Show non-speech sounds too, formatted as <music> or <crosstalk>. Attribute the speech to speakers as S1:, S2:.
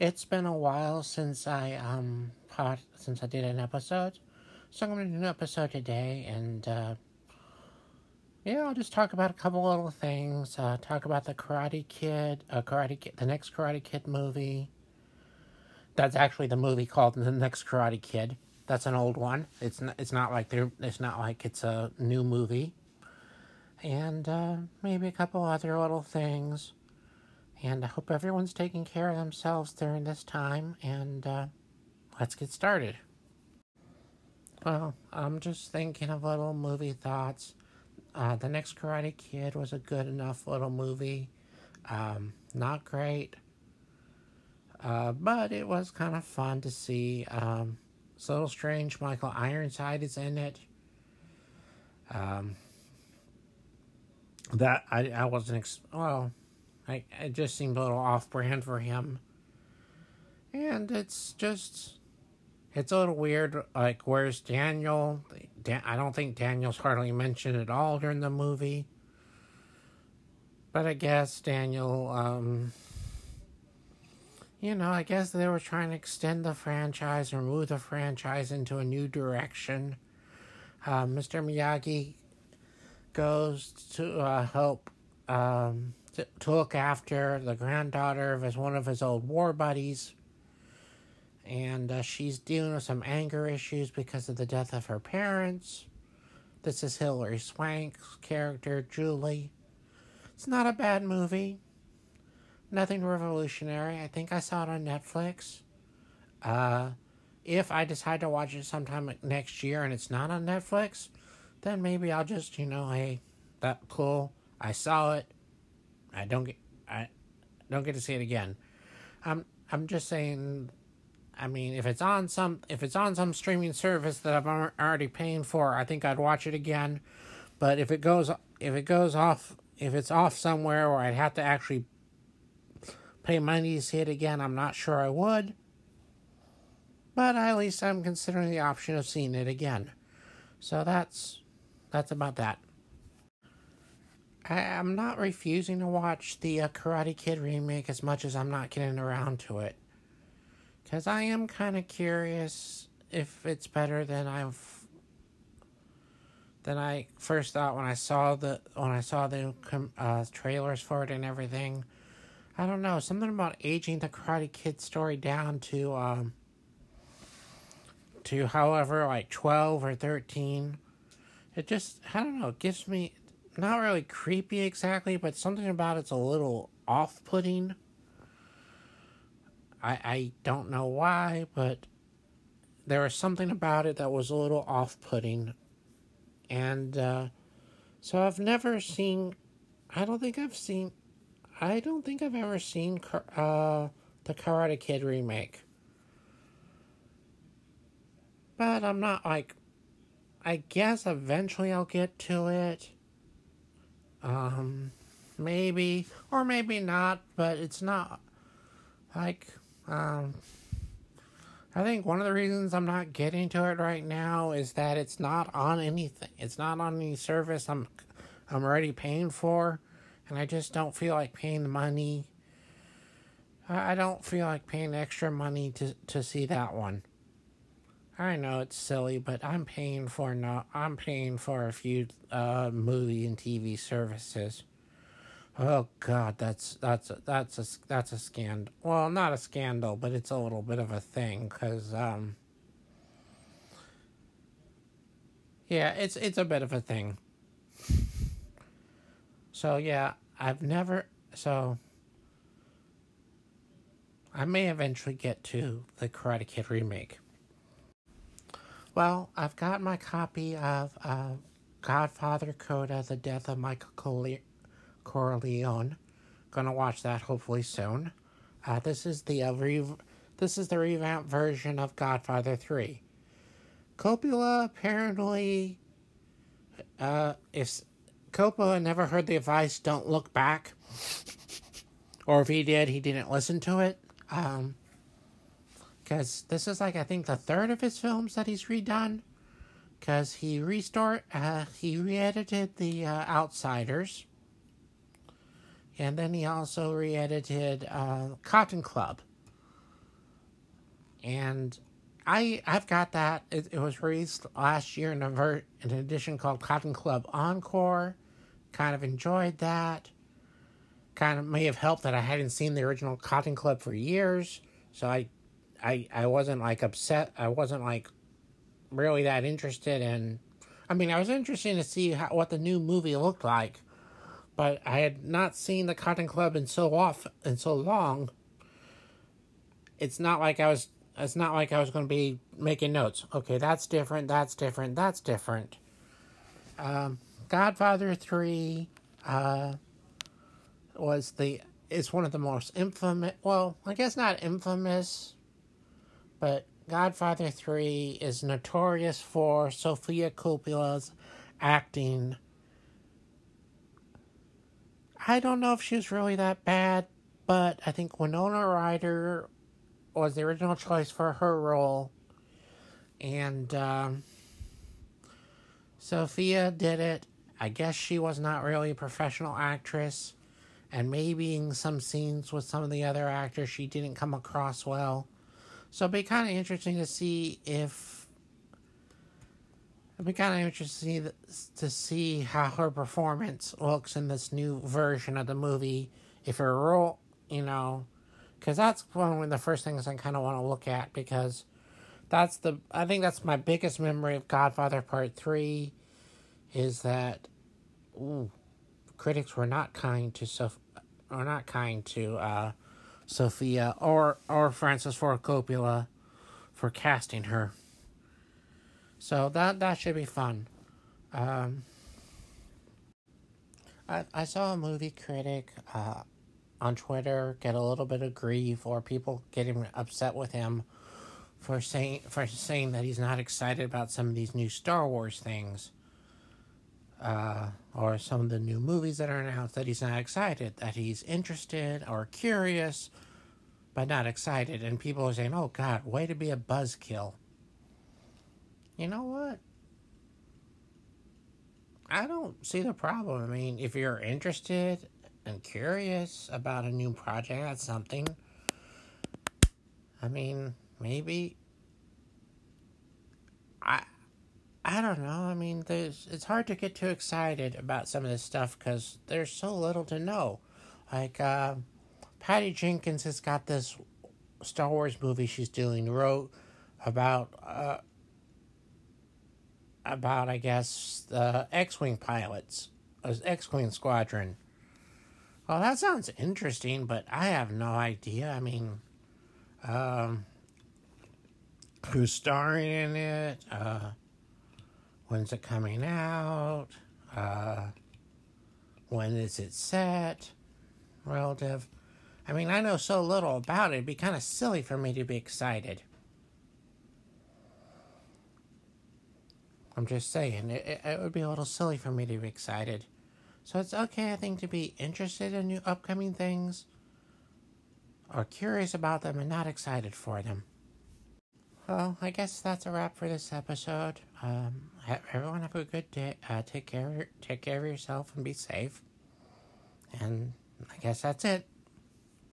S1: It's been a while since I um pod, since I did an episode, so I'm gonna do an episode today, and uh, yeah, I'll just talk about a couple little things. Uh, talk about the Karate Kid, uh, Karate Kid, the next Karate Kid movie. That's actually the movie called The Next Karate Kid. That's an old one. It's not, it's not like they're, it's not like it's a new movie. And uh, maybe a couple other little things. And I hope everyone's taking care of themselves during this time. And uh, let's get started. Well, I'm just thinking of little movie thoughts. Uh, the next Karate Kid was a good enough little movie. Um, not great, uh, but it was kind of fun to see. Um, it's a little strange. Michael Ironside is in it. Um, that I I wasn't ex- well. I it just seemed a little off brand for him. And it's just it's a little weird. Like, where's Daniel? Dan, I don't think Daniel's hardly mentioned at all during the movie. But I guess Daniel, um, you know, I guess they were trying to extend the franchise or move the franchise into a new direction. Uh, Mr. Miyagi goes to uh, help um, to, look after the granddaughter of his one of his old war buddies and uh, she's dealing with some anger issues because of the death of her parents. This is Hilary Swank's character, Julie. It's not a bad movie. Nothing revolutionary. I think I saw it on Netflix. Uh, if I decide to watch it sometime next year and it's not on Netflix, then maybe I'll just, you know, hey, that cool. I saw it. I don't get I don't get to see it again. I'm I'm just saying I mean, if it's on some if it's on some streaming service that I'm already paying for, I think I'd watch it again. But if it goes if it goes off if it's off somewhere where I'd have to actually pay money to see it again, I'm not sure I would. But at least I'm considering the option of seeing it again. So that's that's about that. I, am not refusing to watch the uh, Karate Kid remake as much as I'm not getting around to it. Because I am kind of curious if it's better than I've than I first thought when I saw the when I saw the uh, trailers for it and everything. I don't know something about aging the Karate Kid story down to um to however like twelve or thirteen. It just I don't know. It gives me not really creepy exactly, but something about it's a little off putting. I, I don't know why, but there was something about it that was a little off putting. And uh, so I've never seen, I don't think I've seen, I don't think I've ever seen uh, the Karate Kid remake. But I'm not like, I guess eventually I'll get to it. Um, maybe, or maybe not, but it's not like um, I think one of the reasons I'm not getting to it right now is that it's not on anything. It's not on any service I'm I'm already paying for, and I just don't feel like paying the money. I, don't feel like paying extra money to to see that one. I know it's silly, but I'm paying for no I'm paying for a few uh movie and TV services. Oh God, that's that's a, that's a that's a scandal. Well, not a scandal, but it's a little bit of a thing because um, yeah, it's it's a bit of a thing. So yeah, I've never so I may eventually get to the Karate Kid remake. Well, I've got my copy of uh, Godfather Coda: The Death of Michael Collier Corleone. Gonna watch that hopefully soon. Uh, this is the uh, re- this is the revamped version of Godfather Three. Coppola apparently, uh, if Coppola never heard the advice, don't look back, <laughs> or if he did, he didn't listen to it. Um, because this is like I think the third of his films that he's redone. Because he restored, uh, he re-edited the uh, Outsiders and then he also re edited uh, Cotton Club. and I I've got that. It, it was released last year in a ver- an edition called Cotton Club Encore. Kind of enjoyed that. Kind of may have helped that I hadn't seen the original Cotton Club for years, so I I I wasn't like upset. I wasn't like really that interested in. I mean, I was interested to see how, what the new movie looked like, but I had not seen the Cotton Club in so off and so long. It's not like I was. It's not like I was going to be making notes. Okay, that's different. That's different. That's different. Um, Godfather three uh, was the is one of the most infamous. Well, I guess not infamous, but Godfather 3 is notorious for Sofia Coppola's acting. I don't know if she was really that bad, but I think Winona Ryder was the original choice for her role. And um, Sofia did it. I guess she was not really a professional actress. And maybe in some scenes with some of the other actors, she didn't come across well. So it'd be kind of interesting to see if it'd be kind of interesting to see, how her performance looks in this new version of the movie. If her role, you know, because that's one of the first things I kind of want to look at because that's the I think that's my biggest memory of Godfather Part Three, is that, ooh, critics were not kind to Sof, or not kind to uh, Sofia or or Francis Ford Coppola for casting her. So that that should be fun. Um, I I saw a movie critic uh, on Twitter get a little bit of grief or people getting upset with him for saying for saying that he's not excited about some of these new Star Wars things. Uh, or some of the new movies that are announced that he's not excited, that he's interested or curious, but not excited. And people are saying, oh God, way to be a buzzkill. You know what? I don't see the problem. I mean, if you're interested and curious about a new project, that's something. I mean, maybe. I I don't know. I mean, it's hard to get too excited about some of this stuff because there's so little to know. Like, uh, Patty Jenkins has got this Star Wars movie she's doing, wrote about, uh, about, I guess, the X Wing pilots, uh, X Wing squadron. Well, that sounds interesting, but I have no idea. I mean, um, who's starring in it? Uh, When's it coming out? Uh, when is it set? Relative. I mean, I know so little about it, it'd be kind of silly for me to be excited. I'm just saying, it, it would be a little silly for me to be excited. So it's okay, I think, to be interested in new upcoming things, or curious about them and not excited for them. Well, I guess that's a wrap for this episode. Um, everyone have a good day. Uh, take care, take care of yourself and be safe. And I guess that's it.